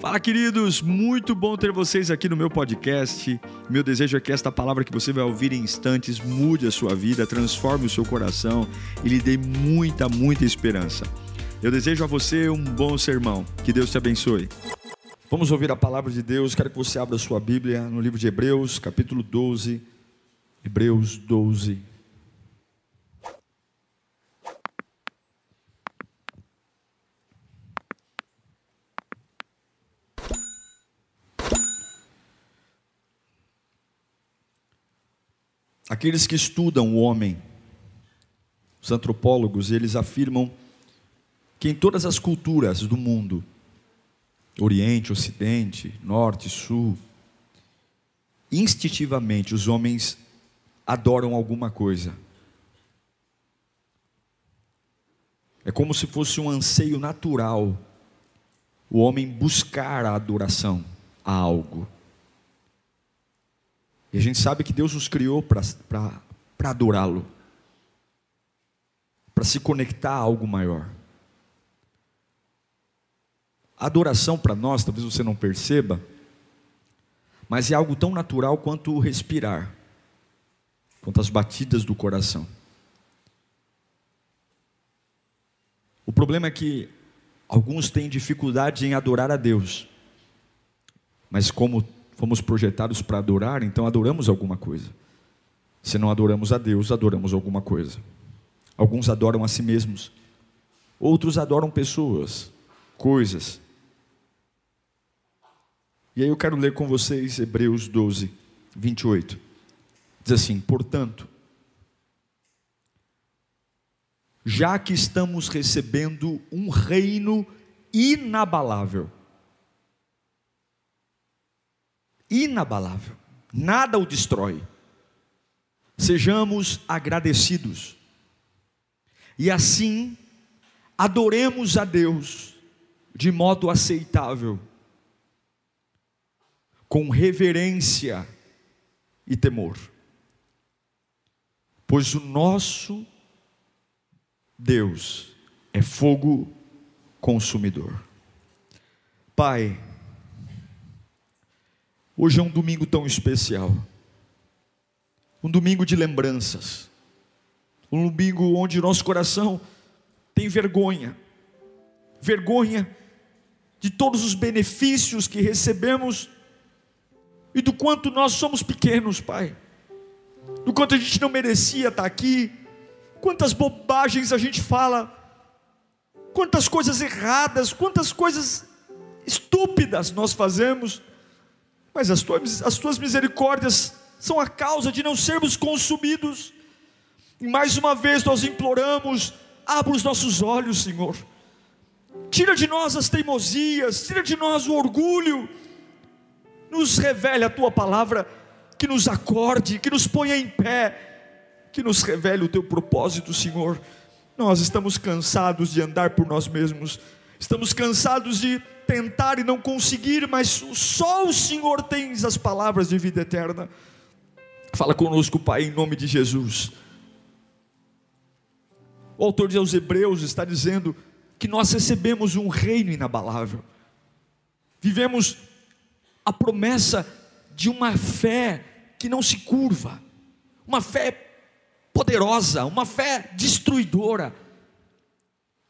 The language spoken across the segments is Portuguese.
Fala, queridos! Muito bom ter vocês aqui no meu podcast. Meu desejo é que esta palavra que você vai ouvir em instantes mude a sua vida, transforme o seu coração e lhe dê muita, muita esperança. Eu desejo a você um bom sermão. Que Deus te abençoe. Vamos ouvir a palavra de Deus. Quero que você abra sua Bíblia no livro de Hebreus, capítulo 12. Hebreus 12. Aqueles que estudam o homem, os antropólogos, eles afirmam que em todas as culturas do mundo, Oriente, Ocidente, Norte, Sul, instintivamente os homens adoram alguma coisa. É como se fosse um anseio natural o homem buscar a adoração a algo. E a gente sabe que Deus nos criou para adorá-lo, para se conectar a algo maior. Adoração para nós, talvez você não perceba, mas é algo tão natural quanto o respirar, quanto as batidas do coração. O problema é que alguns têm dificuldade em adorar a Deus, mas como fomos projetados para adorar, então adoramos alguma coisa. Se não adoramos a Deus, adoramos alguma coisa. Alguns adoram a si mesmos, outros adoram pessoas, coisas. E aí eu quero ler com vocês Hebreus 12, 28. Diz assim: Portanto, já que estamos recebendo um reino inabalável, inabalável, nada o destrói. Sejamos agradecidos, e assim adoremos a Deus de modo aceitável, com reverência e temor, pois o nosso Deus é fogo consumidor. Pai, Hoje é um domingo tão especial. Um domingo de lembranças. Um domingo onde nosso coração tem vergonha. Vergonha de todos os benefícios que recebemos e do quanto nós somos pequenos, Pai. Do quanto a gente não merecia estar aqui. Quantas bobagens a gente fala. Quantas coisas erradas, quantas coisas estúpidas nós fazemos mas as tuas, as tuas misericórdias são a causa de não sermos consumidos. E mais uma vez nós imploramos: abra os nossos olhos, Senhor. Tira de nós as teimosias, tira de nós o orgulho. Nos revele a tua palavra, que nos acorde, que nos ponha em pé, que nos revele o teu propósito, Senhor. Nós estamos cansados de andar por nós mesmos, estamos cansados de tentar e não conseguir, mas só o Senhor tem as palavras de vida eterna. Fala conosco, Pai, em nome de Jesus. O autor de aos Hebreus está dizendo que nós recebemos um reino inabalável. Vivemos a promessa de uma fé que não se curva, uma fé poderosa, uma fé destruidora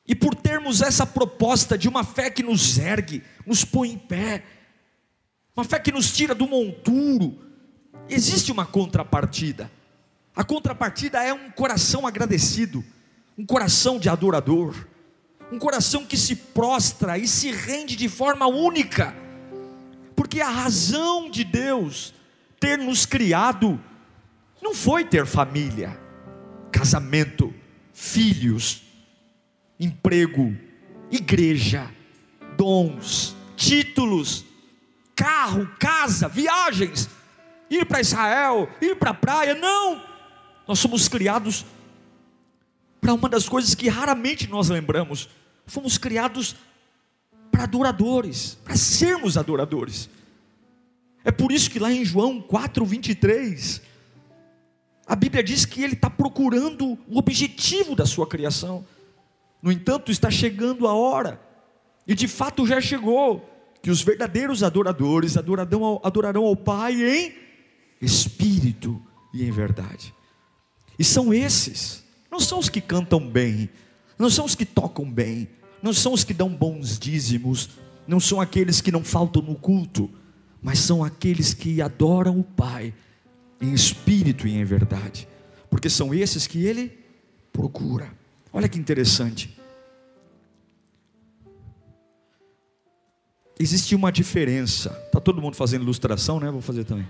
e por termos essa proposta de uma fé que nos ergue, nos põe em pé, uma fé que nos tira do monturo, existe uma contrapartida. A contrapartida é um coração agradecido, um coração de adorador, um coração que se prostra e se rende de forma única, porque a razão de Deus ter nos criado não foi ter família, casamento, filhos, emprego, igreja, dons, títulos, carro, casa, viagens, ir para Israel, ir para a praia. Não! Nós somos criados para uma das coisas que raramente nós lembramos. Fomos criados para adoradores, para sermos adoradores. É por isso que lá em João 4, 23, a Bíblia diz que ele está procurando o objetivo da sua criação. No entanto, está chegando a hora, e de fato já chegou, que os verdadeiros adoradores adorarão adorarão ao Pai em espírito e em verdade. E são esses, não são os que cantam bem, não são os que tocam bem, não são os que dão bons dízimos, não são aqueles que não faltam no culto, mas são aqueles que adoram o Pai em espírito e em verdade, porque são esses que Ele procura. Olha que interessante. Existe uma diferença. Tá todo mundo fazendo ilustração, né? Vou fazer também.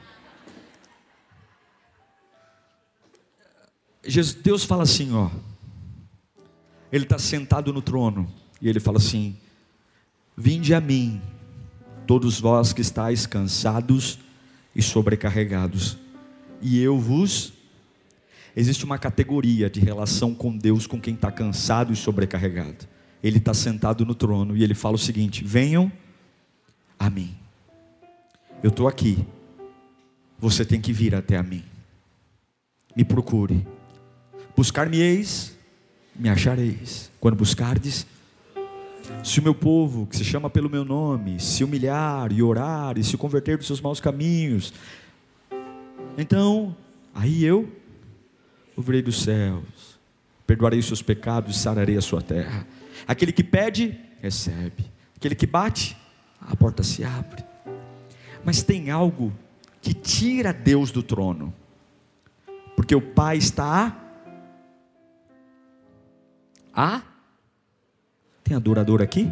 Deus fala assim, ó. Ele está sentado no trono e ele fala assim: Vinde a mim, todos vós que estáis cansados e sobrecarregados, e eu vos. Existe uma categoria de relação com Deus com quem está cansado e sobrecarregado. Ele está sentado no trono e ele fala o seguinte: Venham a mim. Eu estou aqui. Você tem que vir até a mim. Me procure. Buscar-me-eis, me achareis. Quando buscardes, se o meu povo, que se chama pelo meu nome, se humilhar e orar e se converter dos seus maus caminhos, então, aí eu ouvirei dos céus, perdoarei os seus pecados e sararei a sua terra. Aquele que pede, recebe. Aquele que bate, a porta se abre. Mas tem algo que tira Deus do trono, porque o Pai está a. a tem adorador aqui?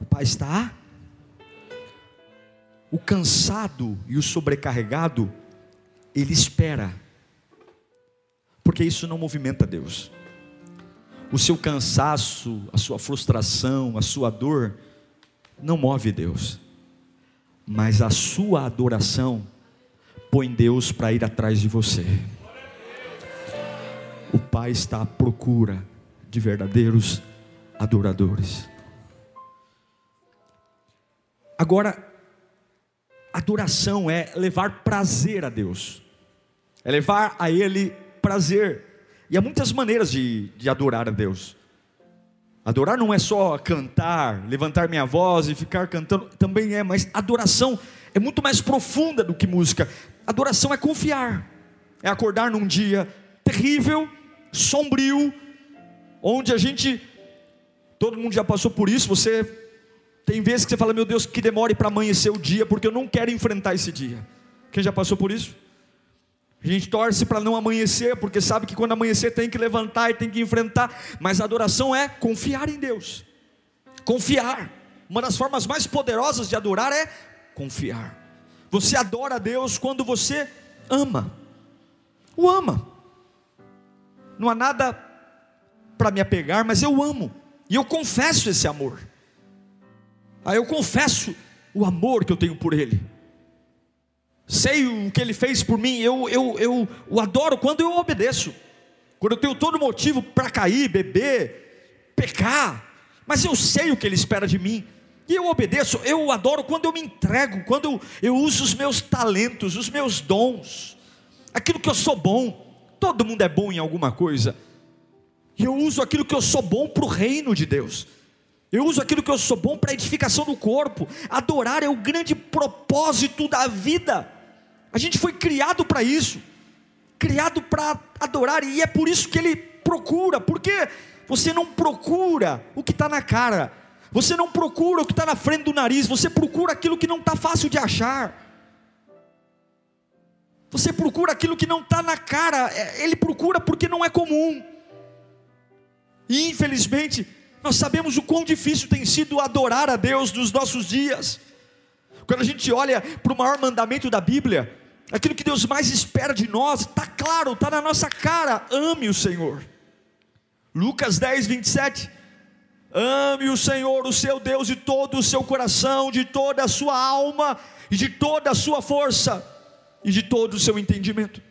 O Pai está. O cansado e o sobrecarregado, ele espera, porque isso não movimenta Deus. O seu cansaço, a sua frustração, a sua dor, não move Deus, mas a sua adoração põe Deus para ir atrás de você. O Pai está à procura de verdadeiros adoradores. Agora, adoração é levar prazer a Deus, é levar a Ele prazer. E há muitas maneiras de, de adorar a Deus. Adorar não é só cantar, levantar minha voz e ficar cantando, também é, mas adoração é muito mais profunda do que música. Adoração é confiar, é acordar num dia terrível, sombrio, onde a gente, todo mundo já passou por isso, você tem vezes que você fala, meu Deus, que demore para amanhecer o dia, porque eu não quero enfrentar esse dia. Quem já passou por isso? A gente torce para não amanhecer, porque sabe que quando amanhecer tem que levantar e tem que enfrentar, mas a adoração é confiar em Deus. Confiar. Uma das formas mais poderosas de adorar é confiar. Você adora a Deus quando você ama. O ama. Não há nada para me apegar, mas eu amo. E eu confesso esse amor. Aí eu confesso o amor que eu tenho por Ele sei o que ele fez por mim, eu, eu, eu o adoro quando eu obedeço, quando eu tenho todo motivo para cair, beber, pecar, mas eu sei o que ele espera de mim, e eu obedeço, eu adoro quando eu me entrego, quando eu, eu uso os meus talentos, os meus dons, aquilo que eu sou bom, todo mundo é bom em alguma coisa, e eu uso aquilo que eu sou bom para o reino de Deus. Eu uso aquilo que eu sou bom para edificação do corpo. Adorar é o grande propósito da vida. A gente foi criado para isso, criado para adorar, e é por isso que ele procura, porque você não procura o que está na cara, você não procura o que está na frente do nariz, você procura aquilo que não está fácil de achar. Você procura aquilo que não está na cara, é, ele procura porque não é comum. E infelizmente, nós sabemos o quão difícil tem sido adorar a Deus nos nossos dias. Quando a gente olha para o maior mandamento da Bíblia, aquilo que Deus mais espera de nós, está claro, está na nossa cara: ame o Senhor. Lucas 10, 27. Ame o Senhor, o seu Deus, de todo o seu coração, de toda a sua alma, e de toda a sua força, e de todo o seu entendimento.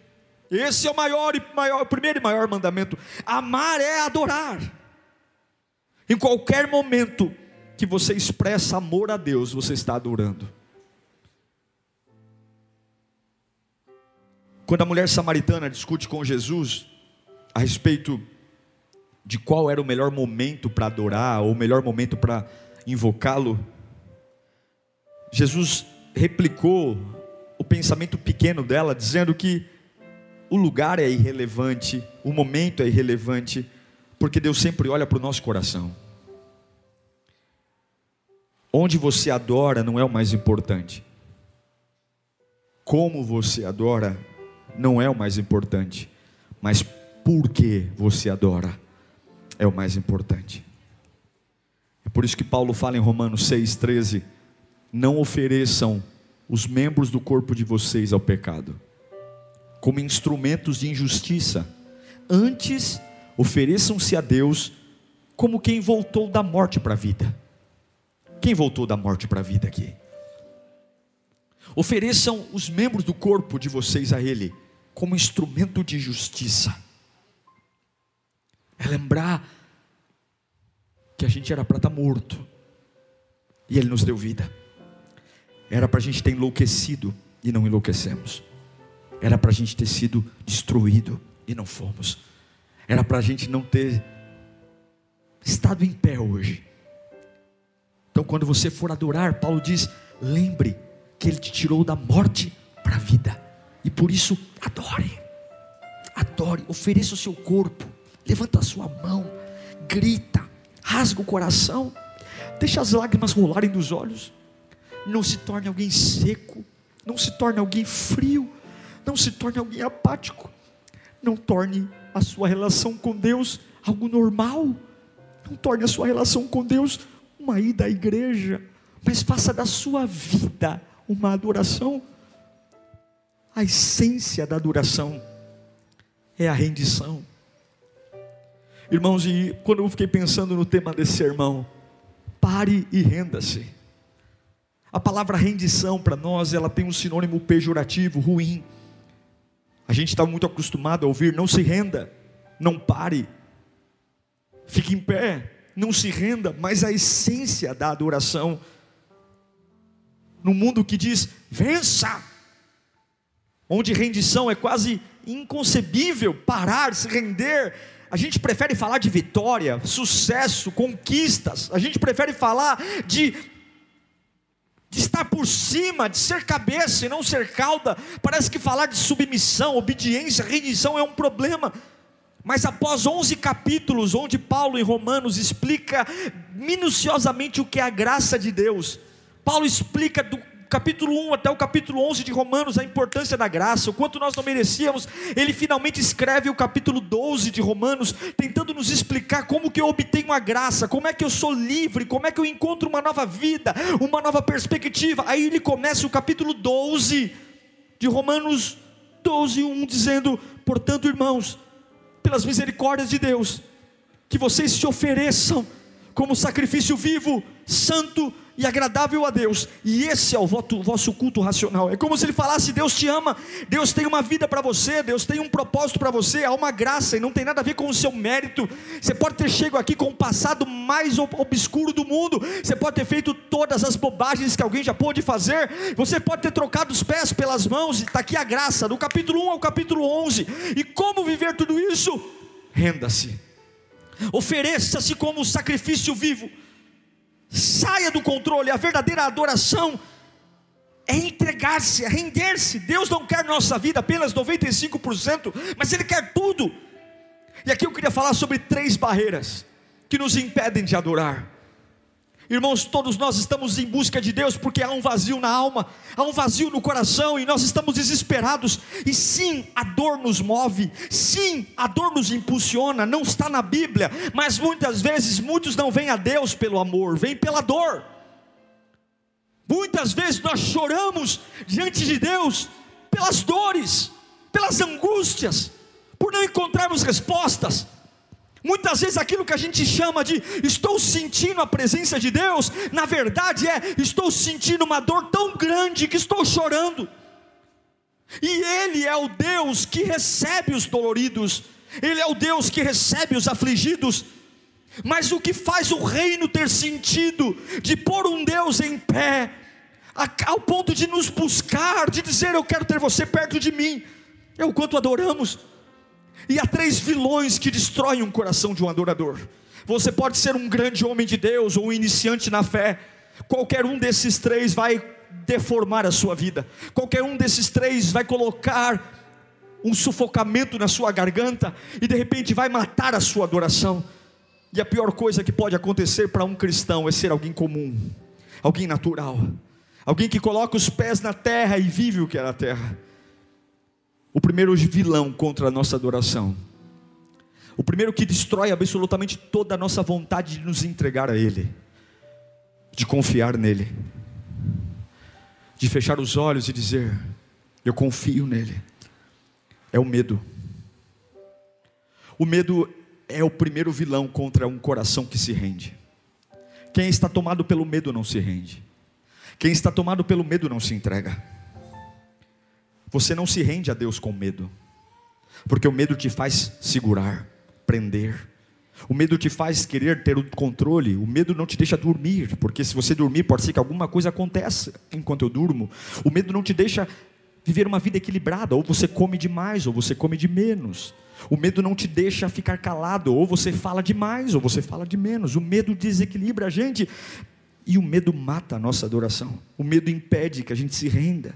Esse é o maior e maior, o primeiro e maior mandamento. Amar é adorar. Em qualquer momento que você expressa amor a Deus, você está adorando. Quando a mulher samaritana discute com Jesus a respeito de qual era o melhor momento para adorar, ou o melhor momento para invocá-lo, Jesus replicou o pensamento pequeno dela, dizendo que o lugar é irrelevante, o momento é irrelevante, porque Deus sempre olha para o nosso coração. Onde você adora não é o mais importante. Como você adora não é o mais importante, mas por que você adora é o mais importante. É por isso que Paulo fala em Romanos 6,13: não ofereçam os membros do corpo de vocês ao pecado, como instrumentos de injustiça, antes ofereçam-se a Deus como quem voltou da morte para a vida. Quem voltou da morte para a vida aqui? Ofereçam os membros do corpo de vocês a Ele, como instrumento de justiça. É lembrar que a gente era para estar tá morto, e Ele nos deu vida. Era para a gente ter enlouquecido e não enlouquecemos. Era para a gente ter sido destruído e não fomos. Era para a gente não ter estado em pé hoje. Então, quando você for adorar, Paulo diz: lembre que Ele te tirou da morte para a vida, e por isso adore, adore, ofereça o seu corpo, levanta a sua mão, grita, rasga o coração, deixa as lágrimas rolarem dos olhos. Não se torne alguém seco, não se torne alguém frio, não se torne alguém apático, não torne a sua relação com Deus algo normal, não torne a sua relação com Deus uma ida à igreja, mas faça da sua vida uma adoração. A essência da adoração é a rendição. Irmãos, e quando eu fiquei pensando no tema desse sermão, pare e renda-se. A palavra rendição para nós, ela tem um sinônimo pejorativo, ruim. A gente está muito acostumado a ouvir: não se renda, não pare, fique em pé, não se renda, mas a essência da adoração, no mundo que diz vença, onde rendição é quase inconcebível, parar, se render, a gente prefere falar de vitória, sucesso, conquistas, a gente prefere falar de de estar por cima, de ser cabeça e não ser cauda. Parece que falar de submissão, obediência, rendição é um problema. Mas após 11 capítulos, onde Paulo em Romanos explica minuciosamente o que é a graça de Deus, Paulo explica do capítulo 1 até o capítulo 11 de Romanos, a importância da graça, o quanto nós não merecíamos. Ele finalmente escreve o capítulo 12 de Romanos, tentando nos explicar como que eu obtenho a graça, como é que eu sou livre, como é que eu encontro uma nova vida, uma nova perspectiva. Aí ele começa o capítulo 12 de Romanos 12, 1, dizendo: Portanto, irmãos, pelas misericórdias de Deus, que vocês se ofereçam como sacrifício vivo, santo e agradável a Deus, e esse é o vosso culto racional. É como se ele falasse: Deus te ama, Deus tem uma vida para você, Deus tem um propósito para você, há uma graça e não tem nada a ver com o seu mérito. Você pode ter chegado aqui com o passado mais obscuro do mundo, você pode ter feito todas as bobagens que alguém já pôde fazer, você pode ter trocado os pés pelas mãos, está aqui a graça, do capítulo 1 ao capítulo 11. E como viver tudo isso? Renda-se, ofereça-se como sacrifício vivo Saia do controle. A verdadeira adoração é entregar-se, é render-se. Deus não quer nossa vida apenas 95%, mas Ele quer tudo. E aqui eu queria falar sobre três barreiras que nos impedem de adorar. Irmãos, todos nós estamos em busca de Deus porque há um vazio na alma, há um vazio no coração e nós estamos desesperados. E sim, a dor nos move, sim, a dor nos impulsiona, não está na Bíblia, mas muitas vezes muitos não vêm a Deus pelo amor, vêm pela dor. Muitas vezes nós choramos diante de Deus pelas dores, pelas angústias, por não encontrarmos respostas. Muitas vezes aquilo que a gente chama de estou sentindo a presença de Deus, na verdade é estou sentindo uma dor tão grande que estou chorando. E Ele é o Deus que recebe os doloridos, Ele é o Deus que recebe os afligidos. Mas o que faz o reino ter sentido de pôr um Deus em pé, ao ponto de nos buscar, de dizer eu quero ter você perto de mim, é o quanto adoramos E há três vilões que destroem um coração de um adorador. Você pode ser um grande homem de Deus ou um iniciante na fé. Qualquer um desses três vai deformar a sua vida. Qualquer um desses três vai colocar um sufocamento na sua garganta e de repente vai matar a sua adoração. E a pior coisa que pode acontecer para um cristão é ser alguém comum, alguém natural, alguém que coloca os pés na terra e vive o que é na terra. O primeiro vilão contra a nossa adoração, o primeiro que destrói absolutamente toda a nossa vontade de nos entregar a Ele, de confiar nele, de fechar os olhos e dizer: Eu confio nele, é o medo. O medo é o primeiro vilão contra um coração que se rende. Quem está tomado pelo medo não se rende. Quem está tomado pelo medo não se entrega. Você não se rende a Deus com medo, porque o medo te faz segurar, prender. O medo te faz querer ter o controle. O medo não te deixa dormir, porque se você dormir, pode ser que alguma coisa aconteça enquanto eu durmo. O medo não te deixa viver uma vida equilibrada, ou você come demais, ou você come de menos. O medo não te deixa ficar calado, ou você fala demais, ou você fala de menos. O medo desequilibra a gente, e o medo mata a nossa adoração. O medo impede que a gente se renda.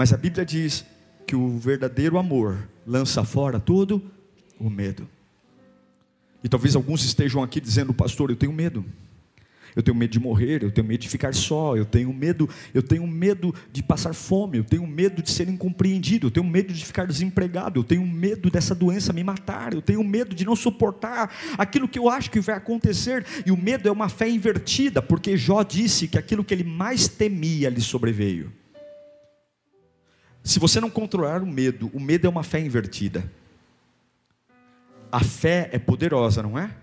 Mas a Bíblia diz que o verdadeiro amor lança fora todo o medo. E talvez alguns estejam aqui dizendo, pastor, eu tenho medo. Eu tenho medo de morrer, eu tenho medo de ficar só, eu tenho medo, eu tenho medo de passar fome, eu tenho medo de ser incompreendido, eu tenho medo de ficar desempregado, eu tenho medo dessa doença me matar, eu tenho medo de não suportar aquilo que eu acho que vai acontecer. E o medo é uma fé invertida, porque Jó disse que aquilo que ele mais temia lhe sobreveio. Se você não controlar o medo, o medo é uma fé invertida. A fé é poderosa, não é?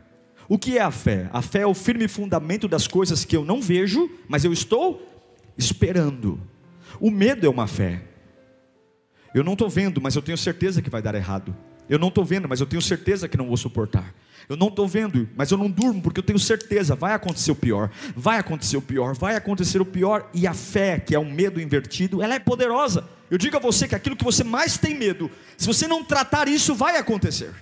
O que é a fé? A fé é o firme fundamento das coisas que eu não vejo, mas eu estou esperando. O medo é uma fé. Eu não estou vendo, mas eu tenho certeza que vai dar errado. Eu não estou vendo, mas eu tenho certeza que não vou suportar. Eu não estou vendo, mas eu não durmo porque eu tenho certeza, vai acontecer o pior, vai acontecer o pior, vai acontecer o pior. E a fé, que é um medo invertido, ela é poderosa. Eu digo a você que aquilo que você mais tem medo, se você não tratar isso, vai acontecer.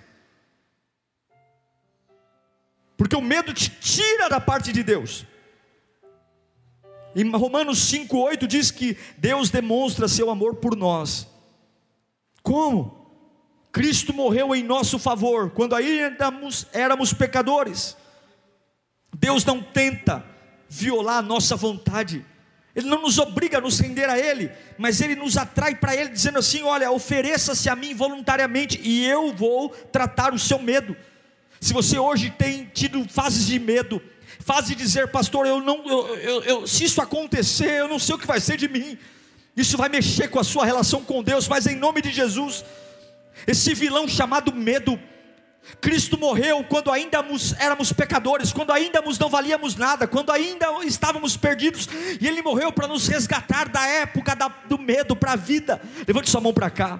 Porque o medo te tira da parte de Deus. Em Romanos 5,8 diz que Deus demonstra seu amor por nós. Como? Cristo morreu em nosso favor, quando ainda éramos pecadores. Deus não tenta violar a nossa vontade, Ele não nos obriga a nos render a Ele, mas Ele nos atrai para Ele, dizendo assim: Olha, ofereça-se a mim voluntariamente, e eu vou tratar o seu medo. Se você hoje tem tido fases de medo, fase de dizer, pastor, eu não, eu, eu, eu, se isso acontecer, eu não sei o que vai ser de mim. Isso vai mexer com a sua relação com Deus, mas em nome de Jesus, esse vilão chamado medo, Cristo morreu quando ainda éramos pecadores, quando ainda não valíamos nada, quando ainda estávamos perdidos, e Ele morreu para nos resgatar da época do medo para a vida. Levante sua mão para cá.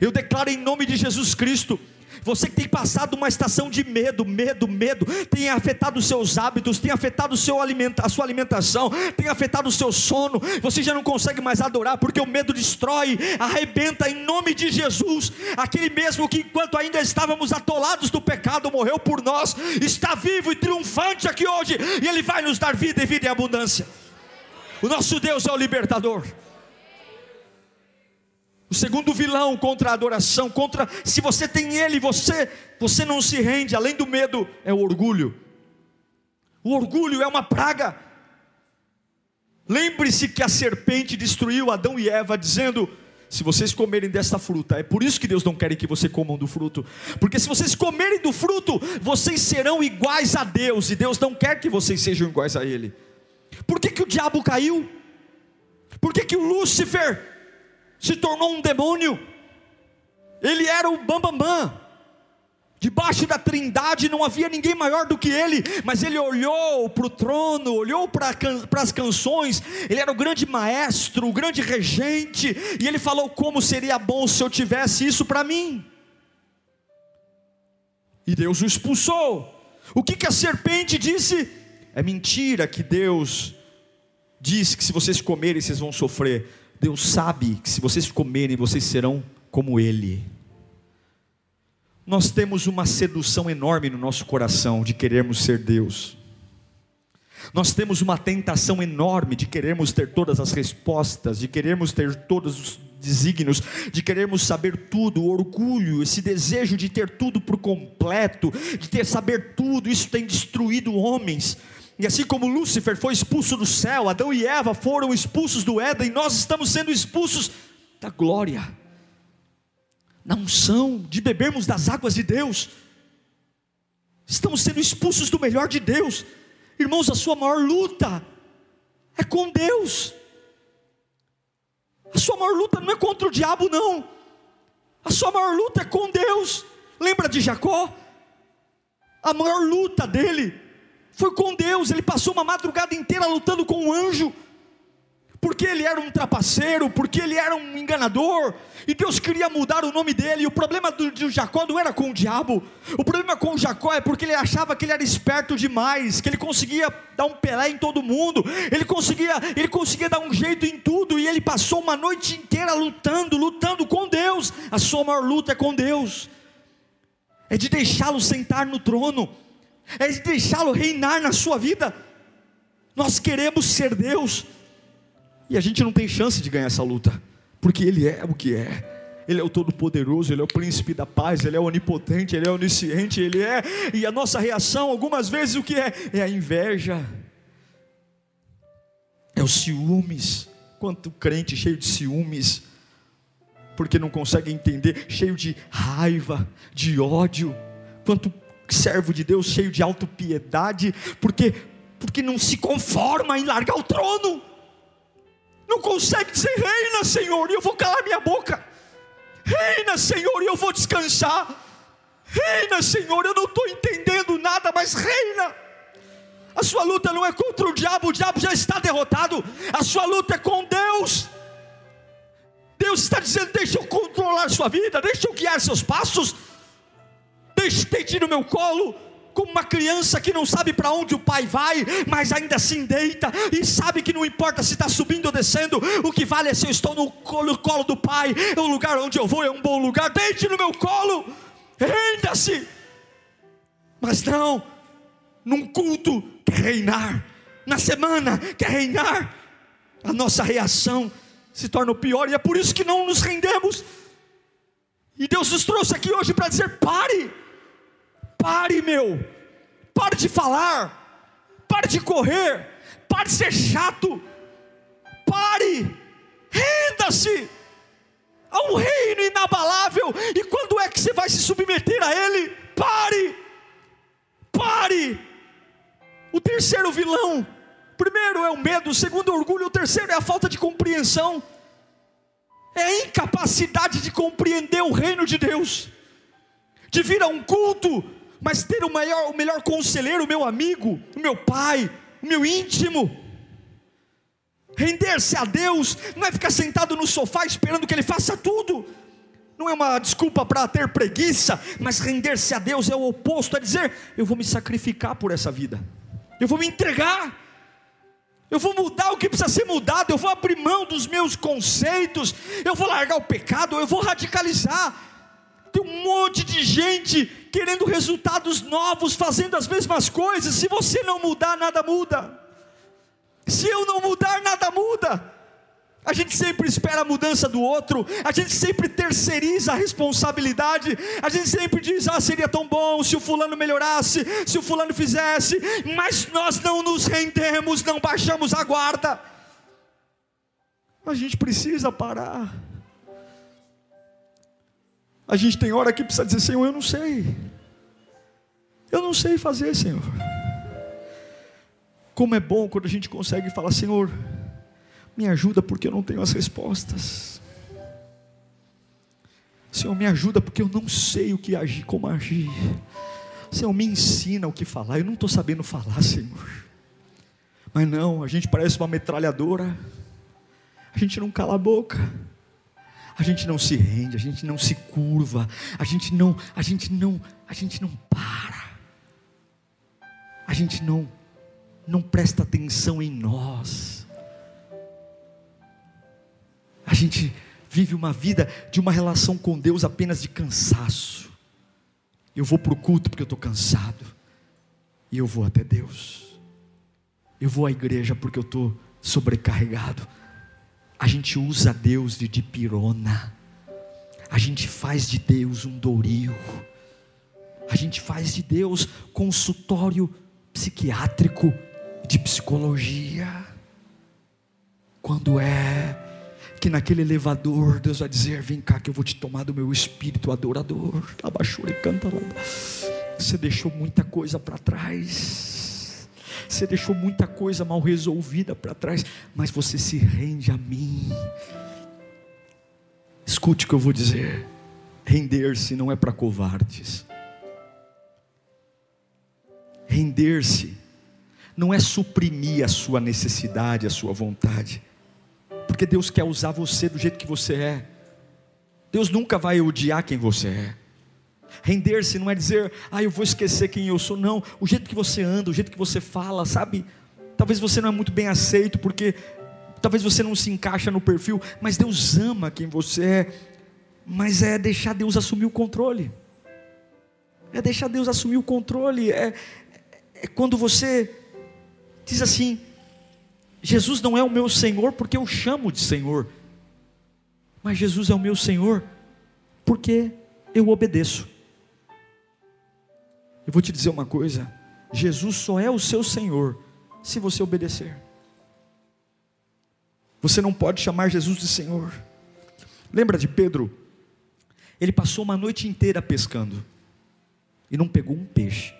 Eu declaro em nome de Jesus Cristo você que tem passado uma estação de medo, medo, medo, tem afetado os seus hábitos, tem afetado seu alimenta, a sua alimentação, tem afetado o seu sono, você já não consegue mais adorar, porque o medo destrói, arrebenta em nome de Jesus, aquele mesmo que enquanto ainda estávamos atolados do pecado, morreu por nós, está vivo e triunfante aqui hoje, e Ele vai nos dar vida e vida em abundância. O nosso Deus é o libertador. O segundo vilão contra a adoração, contra se você tem ele, você você não se rende, além do medo, é o orgulho. O orgulho é uma praga. Lembre-se que a serpente destruiu Adão e Eva dizendo: se vocês comerem desta fruta, é por isso que Deus não quer que você comam do fruto, porque se vocês comerem do fruto, vocês serão iguais a Deus, e Deus não quer que vocês sejam iguais a Ele. Por que, que o diabo caiu? Por que, que o Lúcifer se tornou um demônio. Ele era o bambambam. Bam, bam. Debaixo da trindade não havia ninguém maior do que ele, mas ele olhou para o trono, olhou para as canções, ele era o grande maestro, o grande regente, e ele falou: Como seria bom se eu tivesse isso para mim? E Deus o expulsou. O que, que a serpente disse? É mentira que Deus disse que se vocês comerem vocês vão sofrer. Deus sabe que se vocês comerem, vocês serão como Ele. nós temos uma sedução enorme no nosso coração de querermos ser Deus. Nós temos uma tentação enorme de querermos ter todas as respostas, de querermos ter todos os desígnios, de querermos saber tudo, o orgulho, esse desejo de ter tudo por completo, de ter saber tudo, isso tem destruído homens. E assim como Lúcifer foi expulso do céu, Adão e Eva foram expulsos do Éden, nós estamos sendo expulsos da glória, na unção de bebermos das águas de Deus. Estamos sendo expulsos do melhor de Deus. Irmãos, a sua maior luta é com Deus. A sua maior luta não é contra o diabo, não. A sua maior luta é com Deus. Lembra de Jacó? A maior luta dele foi com Deus. Ele passou uma madrugada inteira lutando com um anjo porque ele era um trapaceiro, porque ele era um enganador, e Deus queria mudar o nome dele. E o problema do, de Jacó não era com o diabo, o problema com Jacó é porque ele achava que ele era esperto demais, que ele conseguia dar um pelé em todo mundo, ele conseguia, ele conseguia dar um jeito em tudo, e ele passou uma noite inteira lutando, lutando com Deus. A sua maior luta é com Deus, é de deixá-lo sentar no trono, é de deixá-lo reinar na sua vida. Nós queremos ser Deus. E a gente não tem chance de ganhar essa luta, porque Ele é o que é. Ele é o Todo-Poderoso, Ele é o Príncipe da Paz, Ele é onipotente, Ele é onisciente, Ele é. E a nossa reação, algumas vezes, o que é? É a inveja, é os ciúmes. Quanto crente cheio de ciúmes, porque não consegue entender, cheio de raiva, de ódio. Quanto servo de Deus cheio de autopiedade, porque porque não se conforma em largar o trono não consegue dizer: Reina, Senhor, e eu vou calar minha boca. Reina, Senhor, e eu vou descansar. Reina, Senhor, eu não estou entendendo nada, mas reina. A sua luta não é contra o diabo, o diabo já está derrotado. A sua luta é com Deus. Deus está dizendo: Deixa eu controlar sua vida, deixa eu guiar seus passos, deixa eu te no meu colo como uma criança que não sabe para onde o pai vai, mas ainda assim deita e sabe que não importa se está subindo ou descendo, o que vale é se eu estou no colo, no colo do pai, é o lugar onde eu vou, é um bom lugar, deite no meu colo, renda-se. Mas não, num culto quer reinar, na semana quer reinar, a nossa reação se torna pior e é por isso que não nos rendemos. E Deus nos trouxe aqui hoje para dizer: pare Pare, meu. Pare de falar. Pare de correr. Pare de ser chato. Pare. Renda-se a um reino inabalável. E quando é que você vai se submeter a ele? Pare. Pare. O terceiro vilão. Primeiro é o medo, o segundo é o orgulho, o terceiro é a falta de compreensão. É a incapacidade de compreender o reino de Deus, de vir a um culto mas ter o melhor, o melhor conselheiro, o meu amigo, o meu pai, o meu íntimo. Render-se a Deus não é ficar sentado no sofá esperando que Ele faça tudo. Não é uma desculpa para ter preguiça, mas render-se a Deus é o oposto, é dizer: eu vou me sacrificar por essa vida, eu vou me entregar, eu vou mudar o que precisa ser mudado, eu vou abrir mão dos meus conceitos, eu vou largar o pecado, eu vou radicalizar. Tem um monte de gente querendo resultados novos, fazendo as mesmas coisas. Se você não mudar, nada muda. Se eu não mudar, nada muda. A gente sempre espera a mudança do outro, a gente sempre terceiriza a responsabilidade, a gente sempre diz: ah, seria tão bom se o fulano melhorasse, se o fulano fizesse, mas nós não nos rendemos, não baixamos a guarda. A gente precisa parar. A gente tem hora que precisa dizer: Senhor, eu não sei. Eu não sei fazer, Senhor. Como é bom quando a gente consegue falar: Senhor, me ajuda porque eu não tenho as respostas. Senhor, me ajuda porque eu não sei o que agir, como agir. Senhor, me ensina o que falar. Eu não estou sabendo falar, Senhor. Mas não, a gente parece uma metralhadora. A gente não cala a boca a gente não se rende, a gente não se curva, a gente não, a gente não, a gente não para. A gente não não presta atenção em nós. A gente vive uma vida de uma relação com Deus apenas de cansaço. Eu vou para o culto porque eu estou cansado. E eu vou até Deus. Eu vou à igreja porque eu estou sobrecarregado. A gente usa Deus de dipirona. A gente faz de Deus um dourio. A gente faz de Deus consultório psiquiátrico de psicologia. Quando é que naquele elevador Deus vai dizer: Vem cá que eu vou te tomar do meu espírito adorador. Abaixou e canta lá. Você deixou muita coisa para trás. Você deixou muita coisa mal resolvida para trás, mas você se rende a mim. Escute o que eu vou dizer. Render-se não é para covardes. Render-se não é suprimir a sua necessidade, a sua vontade, porque Deus quer usar você do jeito que você é. Deus nunca vai odiar quem você é. Render-se não é dizer, ah, eu vou esquecer quem eu sou, não. O jeito que você anda, o jeito que você fala, sabe? Talvez você não é muito bem aceito, porque talvez você não se encaixa no perfil, mas Deus ama quem você é. Mas é deixar Deus assumir o controle. É deixar Deus assumir o controle. É, é quando você diz assim: Jesus não é o meu Senhor porque eu chamo de Senhor, mas Jesus é o meu Senhor porque eu obedeço. Eu vou te dizer uma coisa: Jesus só é o seu Senhor se você obedecer. Você não pode chamar Jesus de Senhor. Lembra de Pedro? Ele passou uma noite inteira pescando e não pegou um peixe.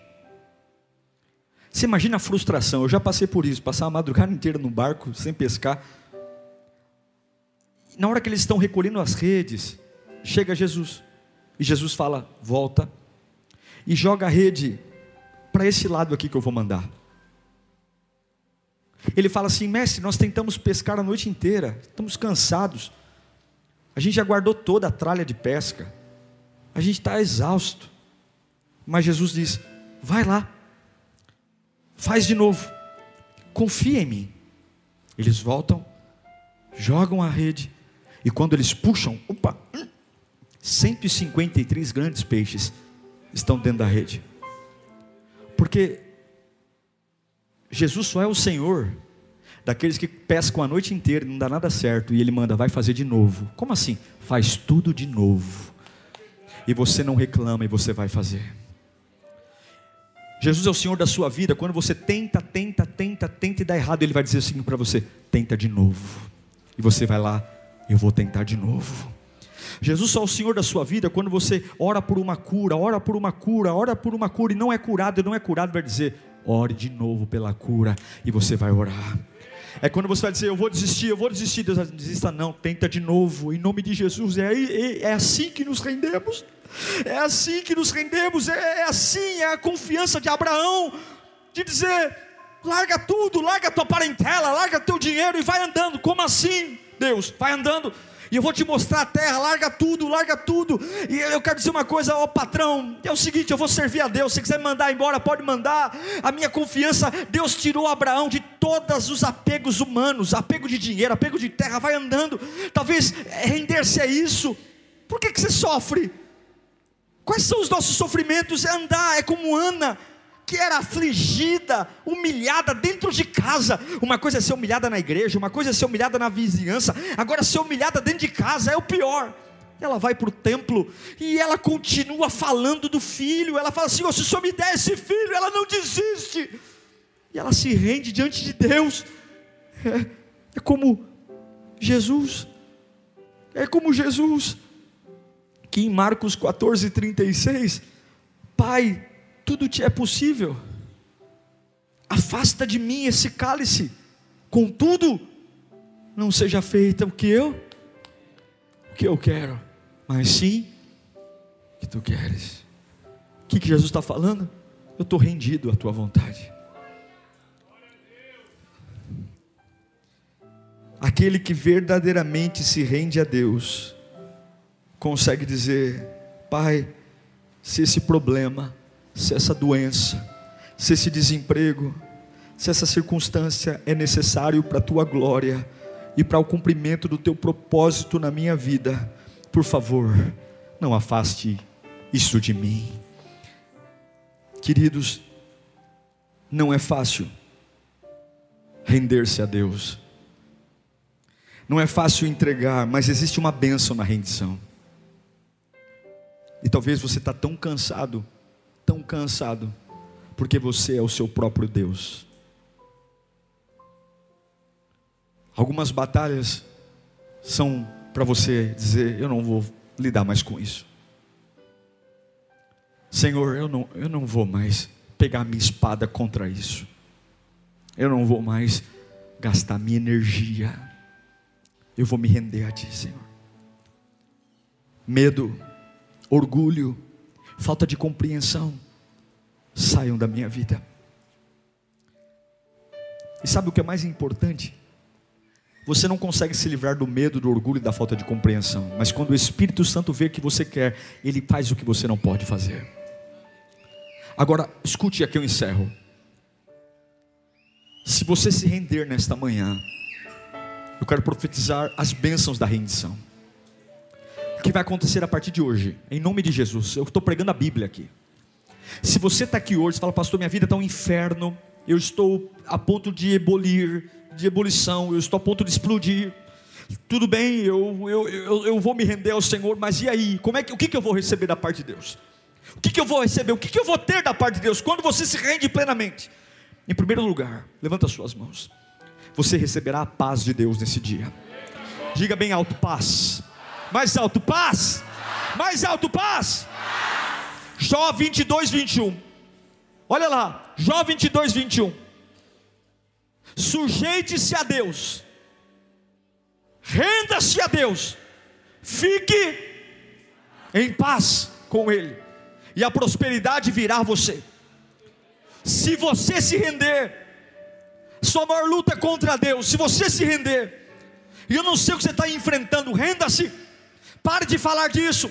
Você imagina a frustração, eu já passei por isso, passar a madrugada inteira no barco, sem pescar. Na hora que eles estão recolhendo as redes, chega Jesus. E Jesus fala: volta e joga a rede para esse lado aqui que eu vou mandar. Ele fala assim: mestre, nós tentamos pescar a noite inteira, estamos cansados. A gente já guardou toda a tralha de pesca, a gente está exausto. Mas Jesus diz: vai lá, faz de novo, confia em mim. Eles voltam, jogam a rede, e quando eles puxam, opa, 153 grandes peixes estão dentro da rede. Porque Jesus só é o Senhor daqueles que pescam a noite inteira e não dá nada certo, e Ele manda, vai fazer de novo. Como assim? Faz tudo de novo. E você não reclama e você vai fazer. Jesus é o Senhor da sua vida. Quando você tenta, tenta, tenta, tenta e dá errado, Ele vai dizer assim para você: tenta de novo. E você vai lá, eu vou tentar de novo. Jesus só é o Senhor da sua vida quando você ora por uma cura, ora por uma cura, ora por uma cura e não é curado, não é curado, vai dizer: ore de novo pela cura e você vai orar. É quando você vai dizer, eu vou desistir, eu vou desistir. Deus vai desista, não, tenta de novo, em nome de Jesus. É, é, é assim que nos rendemos. É assim que nos rendemos, é, é assim, é a confiança de Abraão, de dizer: larga tudo, larga tua parentela, larga teu dinheiro e vai andando. Como assim, Deus? Vai andando. E eu vou te mostrar a terra, larga tudo, larga tudo. E eu quero dizer uma coisa, ó patrão, é o seguinte, eu vou servir a Deus. Se quiser me mandar embora, pode mandar. A minha confiança, Deus tirou Abraão de todos os apegos humanos, apego de dinheiro, apego de terra, vai andando. Talvez é, render-se a isso. Por que, que você sofre? Quais são os nossos sofrimentos? É andar, é como Ana, que era afligida, humilhada dentro de casa. Uma coisa é ser humilhada na igreja, uma coisa é ser humilhada na vizinhança, agora ser humilhada dentro de casa é o pior. Ela vai para o templo e ela continua falando do filho. Ela fala assim: oh, se o senhor me der esse filho, ela não desiste. E ela se rende diante de Deus. É, é como Jesus. É como Jesus que em Marcos 14, 36, Pai, tudo te é possível, afasta de mim esse cálice, contudo, não seja feita o que eu, o que eu quero, mas sim o que tu queres. O que, que Jesus está falando? Eu estou rendido à tua vontade. Aquele que verdadeiramente se rende a Deus, consegue dizer: Pai, se esse problema, se essa doença, se esse desemprego, se essa circunstância é necessário para a tua glória e para o cumprimento do teu propósito na minha vida, por favor, não afaste isso de mim. Queridos, não é fácil render-se a Deus. Não é fácil entregar, mas existe uma bênção na rendição. E talvez você está tão cansado, tão cansado, porque você é o seu próprio Deus. Algumas batalhas são para você dizer: Eu não vou lidar mais com isso. Senhor, eu não, eu não vou mais pegar minha espada contra isso. Eu não vou mais gastar minha energia. Eu vou me render a Ti, Senhor. Medo, orgulho, falta de compreensão, saiam da minha vida. E sabe o que é mais importante? Você não consegue se livrar do medo, do orgulho e da falta de compreensão, mas quando o Espírito Santo vê que você quer, ele faz o que você não pode fazer. Agora, escute aqui eu encerro. Se você se render nesta manhã, eu quero profetizar as bênçãos da rendição. Que vai acontecer a partir de hoje, em nome de Jesus. Eu estou pregando a Bíblia aqui. Se você está aqui hoje e fala, pastor, minha vida está um inferno, eu estou a ponto de ebolir, de ebulição, eu estou a ponto de explodir. Tudo bem, eu, eu, eu, eu vou me render ao Senhor, mas e aí? Como é que, o que, que eu vou receber da parte de Deus? O que, que eu vou receber? O que, que eu vou ter da parte de Deus? Quando você se rende plenamente. Em primeiro lugar, levanta as suas mãos. Você receberá a paz de Deus nesse dia. Diga bem alto: paz. Mais alto: paz. Mais alto: paz. Jó 22, 21. Olha lá, Jó 22, 21. Sujeite-se a Deus, renda-se a Deus, fique em paz com Ele, e a prosperidade virá a você. Se você se render, sua maior luta é contra Deus. Se você se render, e eu não sei o que você está enfrentando, renda-se, pare de falar disso.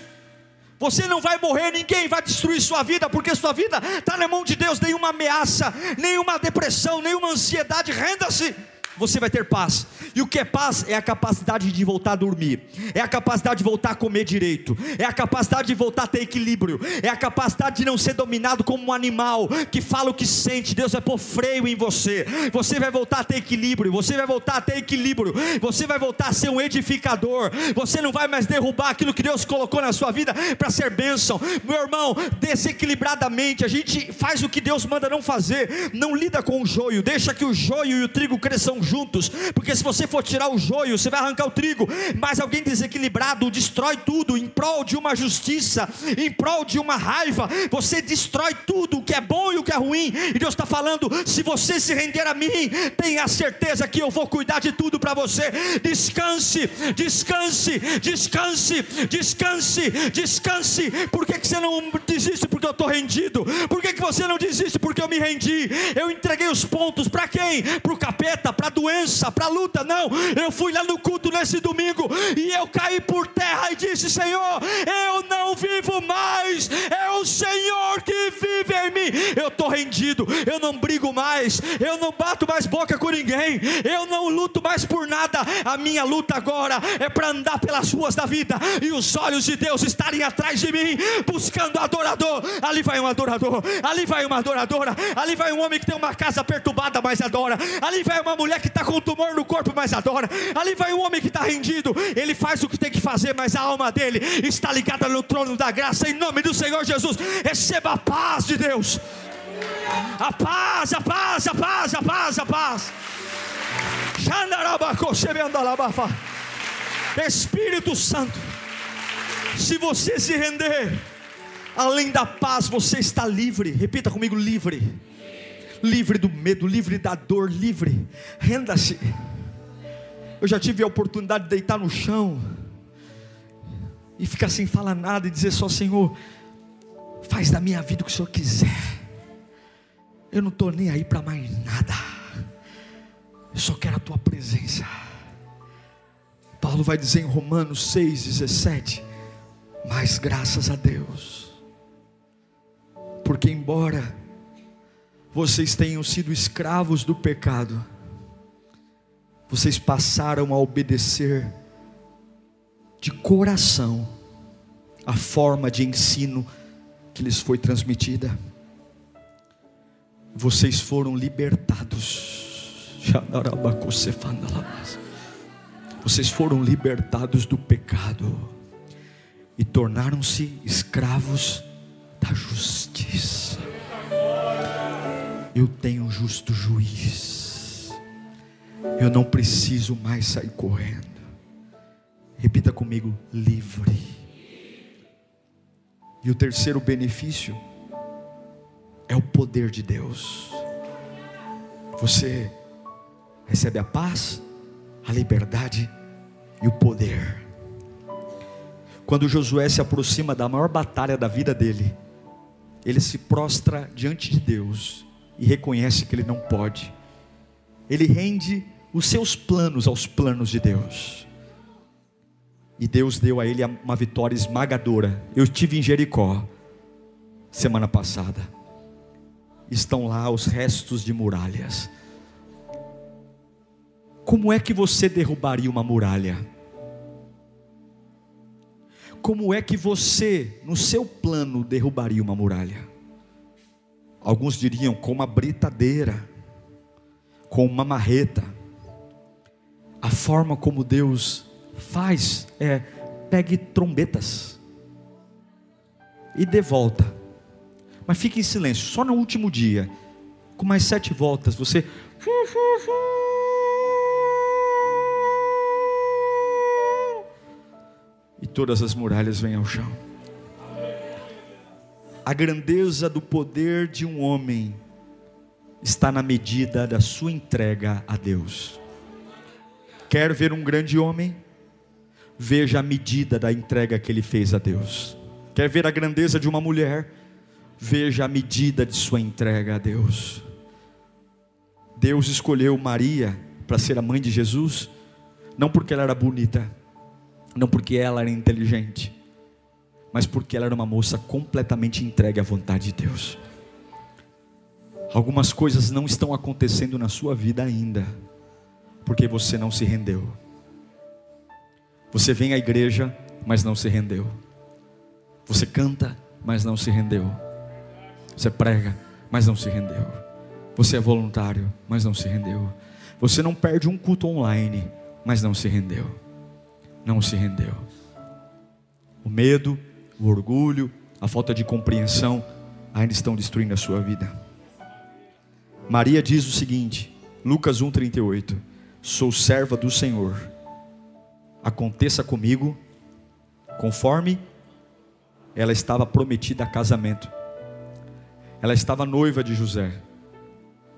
Você não vai morrer, ninguém vai destruir sua vida, porque sua vida está na mão de Deus. Nenhuma ameaça, nenhuma depressão, nenhuma ansiedade, renda-se você vai ter paz. E o que é paz? É a capacidade de voltar a dormir, é a capacidade de voltar a comer direito, é a capacidade de voltar a ter equilíbrio, é a capacidade de não ser dominado como um animal que fala o que sente. Deus vai pôr freio em você. Você vai voltar a ter equilíbrio, você vai voltar a ter equilíbrio, você vai voltar a ser um edificador. Você não vai mais derrubar aquilo que Deus colocou na sua vida para ser bênção. Meu irmão, desequilibradamente, a gente faz o que Deus manda não fazer, não lida com o joio, deixa que o joio e o trigo cresçam juntos porque se você for tirar o joio, você vai arrancar o trigo, mas alguém desequilibrado destrói tudo em prol de uma justiça, em prol de uma raiva, você destrói tudo o que é bom e o que é ruim, e Deus está falando: se você se render a mim, tenha certeza que eu vou cuidar de tudo para você. Descanse, descanse, descanse, descanse, descanse. Por que, que você não desiste? Porque eu estou rendido. Por que, que você não desiste? Porque eu me rendi. Eu entreguei os pontos para quem? Para o capeta, para a doença, para a luta, não. Eu fui lá no culto nesse domingo e eu caí por terra e disse: Senhor, eu não vivo mais, é o Senhor que vive mim. Eu estou rendido, eu não brigo mais, eu não bato mais boca com ninguém, eu não luto mais por nada. A minha luta agora é para andar pelas ruas da vida e os olhos de Deus estarem atrás de mim, buscando adorador. Ali vai um adorador, ali vai uma adoradora, ali vai um homem que tem uma casa perturbada, mas adora, ali vai uma mulher que está com tumor no corpo, mas adora. Ali vai um homem que está rendido, ele faz o que tem que fazer, mas a alma dele está ligada no trono da graça. Em nome do Senhor Jesus, receba a paz de Deus. A paz, a paz, a paz, a paz, a paz. Espírito Santo, se você se render, além da paz, você está livre. Repita comigo: livre livre do medo, livre da dor, livre. Renda-se. Eu já tive a oportunidade de deitar no chão e ficar sem falar nada e dizer só: Senhor, faz da minha vida o que o Senhor quiser. Eu não estou nem aí para mais nada. Eu só quero a tua presença. Paulo vai dizer em Romanos 6,17: Mas graças a Deus, porque embora vocês tenham sido escravos do pecado, vocês passaram a obedecer de coração a forma de ensino que lhes foi transmitida. vocês foram libertados. Vocês foram libertados do pecado e tornaram-se escravos da justiça. Eu tenho um justo juiz. Eu não preciso mais sair correndo. Repita comigo: livre. E o terceiro benefício é o poder de Deus. Você recebe a paz, a liberdade e o poder. Quando Josué se aproxima da maior batalha da vida dele, ele se prostra diante de Deus e reconhece que ele não pode. Ele rende os seus planos aos planos de Deus. E Deus deu a ele uma vitória esmagadora. Eu estive em Jericó semana passada. Estão lá os restos de muralhas. Como é que você derrubaria uma muralha? Como é que você, no seu plano, derrubaria uma muralha? Alguns diriam com uma britadeira, com uma marreta. A forma como Deus faz é pegue trombetas e dê volta. Mas fique em silêncio, só no último dia, com mais sete voltas, você e todas as muralhas vêm ao chão. A grandeza do poder de um homem está na medida da sua entrega a Deus. Quer ver um grande homem? Veja a medida da entrega que ele fez a Deus. Quer ver a grandeza de uma mulher? Veja a medida de sua entrega a Deus. Deus escolheu Maria para ser a mãe de Jesus, não porque ela era bonita, não porque ela era inteligente, mas porque ela era uma moça completamente entregue à vontade de Deus. Algumas coisas não estão acontecendo na sua vida ainda, porque você não se rendeu. Você vem à igreja, mas não se rendeu. Você canta, mas não se rendeu. Você prega, mas não se rendeu. Você é voluntário, mas não se rendeu. Você não perde um culto online, mas não se rendeu não se rendeu. O medo, o orgulho, a falta de compreensão ainda estão destruindo a sua vida. Maria diz o seguinte, Lucas 1:38: Sou serva do Senhor. Aconteça comigo conforme ela estava prometida a casamento. Ela estava noiva de José.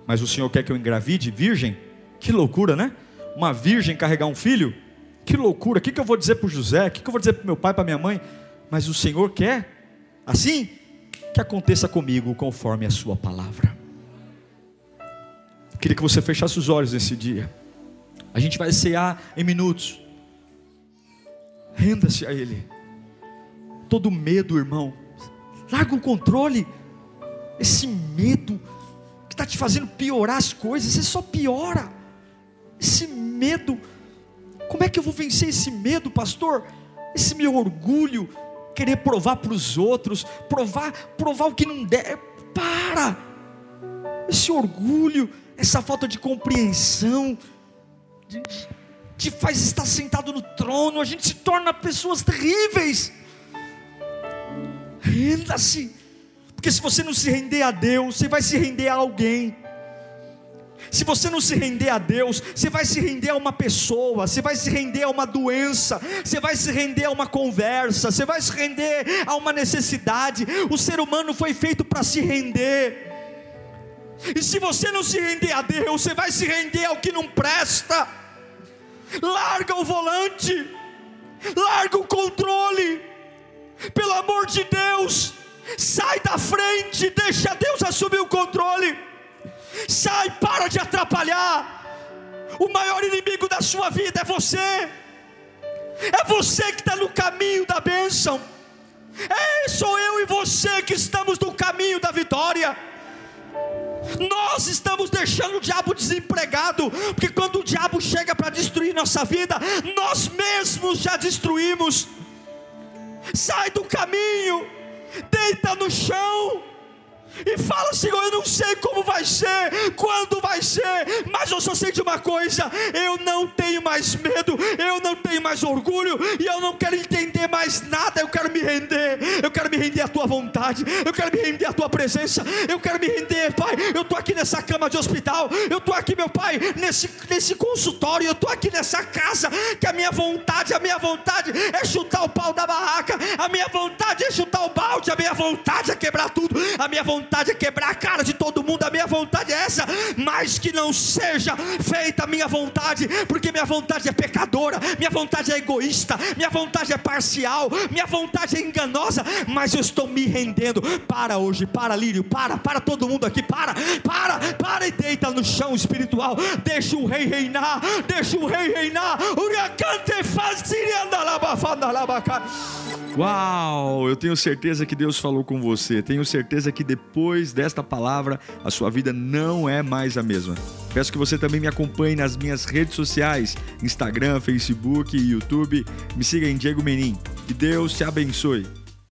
Mas o Senhor quer que eu engravide virgem? Que loucura, né? Uma virgem carregar um filho? Que loucura, o que, que eu vou dizer para José? O que, que eu vou dizer para meu pai, para minha mãe? Mas o Senhor quer, assim, que aconteça comigo conforme a Sua palavra. Queria que você fechasse os olhos nesse dia. A gente vai cear em minutos. Renda-se a Ele. Todo medo, irmão. Larga o controle. Esse medo que está te fazendo piorar as coisas, você só piora. Esse medo como é que eu vou vencer esse medo, pastor? Esse meu orgulho, querer provar para os outros, provar, provar o que não der. Para! Esse orgulho, essa falta de compreensão, te faz estar sentado no trono, a gente se torna pessoas terríveis. Renda-se, porque se você não se render a Deus, você vai se render a alguém. Se você não se render a Deus, você vai se render a uma pessoa, você vai se render a uma doença, você vai se render a uma conversa, você vai se render a uma necessidade. O ser humano foi feito para se render. E se você não se render a Deus, você vai se render ao que não presta. Larga o volante, larga o controle, pelo amor de Deus, sai da frente, deixa Deus assumir o controle. Sai, para de atrapalhar. O maior inimigo da sua vida é você. É você que está no caminho da bênção. É, sou eu e você que estamos no caminho da vitória. Nós estamos deixando o diabo desempregado, porque quando o diabo chega para destruir nossa vida, nós mesmos já destruímos. Sai do caminho, deita no chão e fala: Senhor, eu não sei como vai ser, quando vai ser, mas eu só sei de uma coisa: eu não tenho mais medo, eu não tenho mais orgulho, e eu não quero entender mais nada, eu quero me render, eu quero me render à tua vontade, eu quero me render à tua presença, eu quero me render, Pai. Eu estou aqui nessa cama de hospital, eu estou aqui, meu Pai, nesse, nesse consultório, eu estou aqui nessa casa, que a minha vontade, a minha vontade é chutar o pau da barraca, a minha vontade é chutar o balde, a minha vontade é quebrar tudo, a minha vontade é quebrar a cara de todo mundo, a minha vontade é essa, mas que não seja feita a minha vontade, porque minha vontade é pecadora, minha vontade é egoísta, minha vontade é parcial, minha vontade é enganosa, mas eu estou me rendendo. Para hoje, para Lírio, para, para todo mundo aqui, para, para, para e deita no chão espiritual, deixa o rei reinar, deixa o rei reinar. Uau, eu tenho certeza que Deus falou com você. Tenho certeza que depois desta palavra a sua vida não é mais a mesma. Peço que você também me acompanhe nas minhas redes sociais: Instagram, Facebook e YouTube. Me siga em Diego Menin. Que Deus te abençoe.